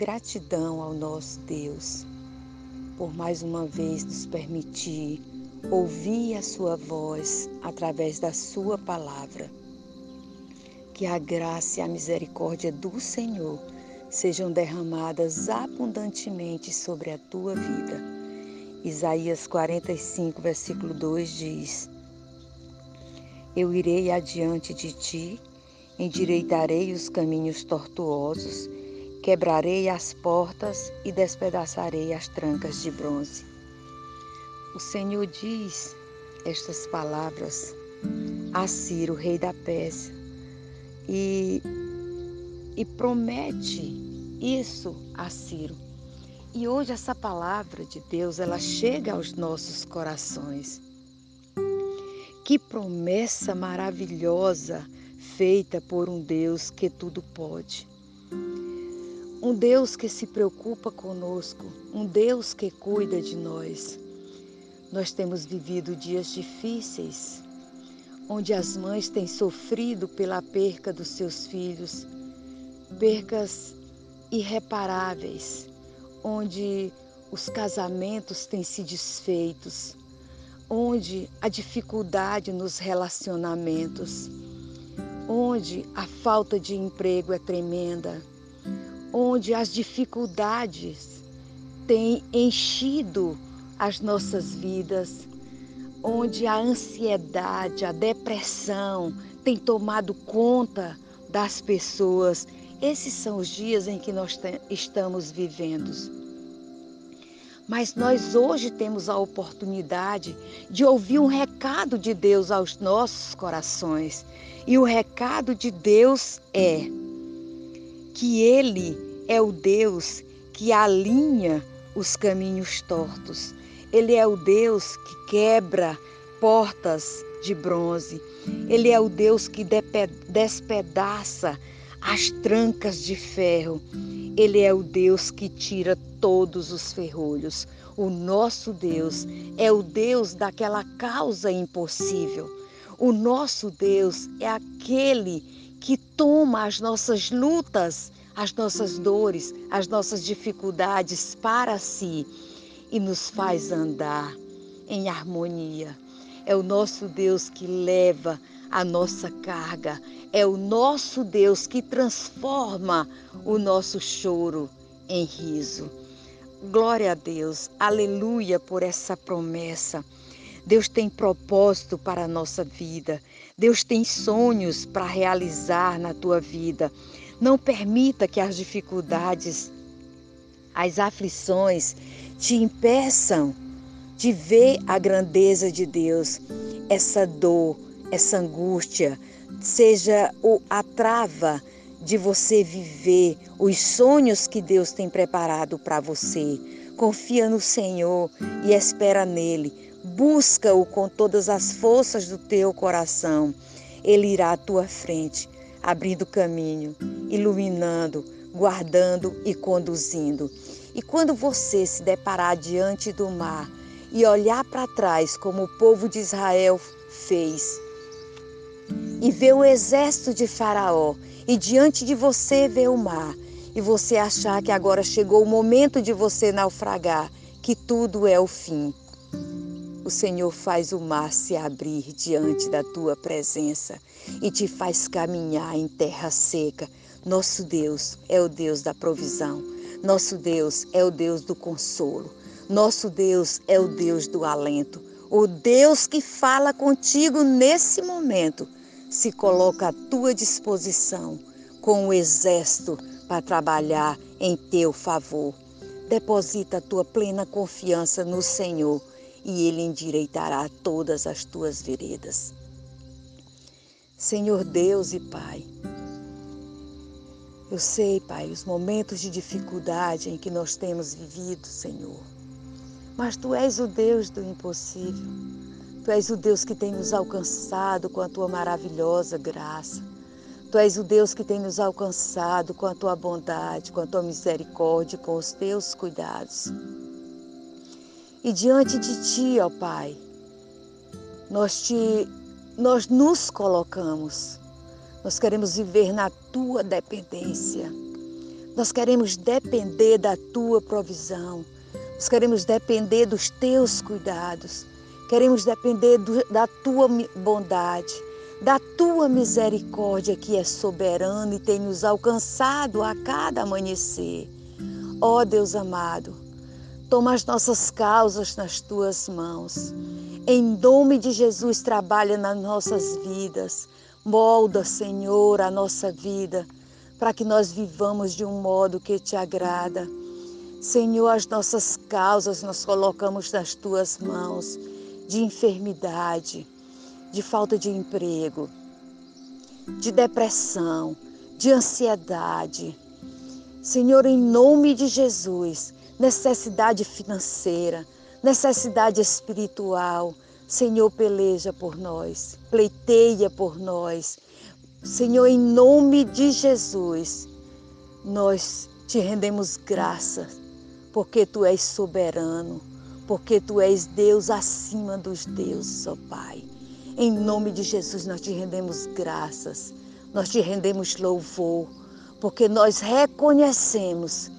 Gratidão ao nosso Deus por mais uma vez nos permitir ouvir a Sua voz através da Sua palavra. Que a graça e a misericórdia do Senhor sejam derramadas abundantemente sobre a tua vida. Isaías 45, versículo 2 diz: Eu irei adiante de ti, endireitarei os caminhos tortuosos, quebrarei as portas e despedaçarei as trancas de bronze. O Senhor diz estas palavras a Ciro, rei da Pérsia, e, e promete isso a Ciro. E hoje essa palavra de Deus, ela chega aos nossos corações. Que promessa maravilhosa feita por um Deus que tudo pode. Um Deus que se preocupa conosco, um Deus que cuida de nós. Nós temos vivido dias difíceis, onde as mães têm sofrido pela perca dos seus filhos, percas irreparáveis, onde os casamentos têm se desfeitos, onde a dificuldade nos relacionamentos, onde a falta de emprego é tremenda, onde as dificuldades têm enchido as nossas vidas, onde a ansiedade, a depressão tem tomado conta das pessoas esses são os dias em que nós estamos vivendo. Mas nós hoje temos a oportunidade de ouvir um recado de Deus aos nossos corações. E o recado de Deus é que Ele é o Deus que alinha os caminhos tortos. Ele é o Deus que quebra portas de bronze. Ele é o Deus que despedaça as trancas de ferro. Ele é o Deus que tira todos os ferrolhos. O nosso Deus é o Deus daquela causa impossível. O nosso Deus é aquele que toma as nossas lutas, as nossas dores, as nossas dificuldades para si e nos faz andar em harmonia. É o nosso Deus que leva a nossa carga. É o nosso Deus que transforma o nosso choro em riso. Glória a Deus, aleluia por essa promessa. Deus tem propósito para a nossa vida. Deus tem sonhos para realizar na tua vida. Não permita que as dificuldades, as aflições te impeçam de ver a grandeza de Deus. Essa dor, essa angústia, seja o, a trava de você viver os sonhos que Deus tem preparado para você. Confia no Senhor e espera nele. Busca-o com todas as forças do teu coração. Ele irá à tua frente, abrindo caminho, iluminando, guardando e conduzindo. E quando você se deparar diante do mar e olhar para trás, como o povo de Israel fez, e ver o exército de Faraó e diante de você ver o mar e você achar que agora chegou o momento de você naufragar, que tudo é o fim. O Senhor faz o mar se abrir diante da tua presença e te faz caminhar em terra seca. Nosso Deus é o Deus da provisão. Nosso Deus é o Deus do consolo. Nosso Deus é o Deus do alento. O Deus que fala contigo nesse momento se coloca à tua disposição com o exército para trabalhar em teu favor. Deposita a tua plena confiança no Senhor e Ele endireitará todas as tuas veredas. Senhor Deus e Pai, eu sei, Pai, os momentos de dificuldade em que nós temos vivido, Senhor, mas Tu és o Deus do impossível. Tu és o Deus que tem nos alcançado com a tua maravilhosa graça. Tu és o Deus que tem nos alcançado com a tua bondade, com a tua misericórdia, com os teus cuidados. E diante de ti, ó Pai, nós te nós nos colocamos. Nós queremos viver na tua dependência. Nós queremos depender da tua provisão. Nós queremos depender dos teus cuidados. Queremos depender do, da tua bondade, da tua misericórdia que é soberana e tem nos alcançado a cada amanhecer. Ó oh, Deus amado, toma as nossas causas nas tuas mãos. Em nome de Jesus, trabalha nas nossas vidas. Molda, Senhor, a nossa vida para que nós vivamos de um modo que te agrada. Senhor, as nossas causas nós colocamos nas tuas mãos de enfermidade, de falta de emprego, de depressão, de ansiedade. Senhor, em nome de Jesus, necessidade financeira, necessidade espiritual. Senhor, peleja por nós, pleiteia por nós. Senhor, em nome de Jesus, nós te rendemos graças, porque tu és soberano, porque tu és Deus acima dos deuses, ó Pai. Em nome de Jesus, nós te rendemos graças, nós te rendemos louvor, porque nós reconhecemos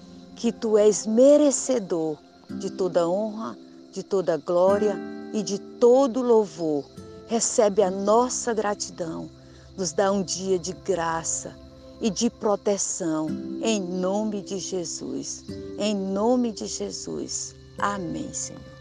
que tu és merecedor de toda honra, de toda glória e de todo louvor. Recebe a nossa gratidão nos dá um dia de graça e de proteção, em nome de Jesus. Em nome de Jesus. Amém, Senhor.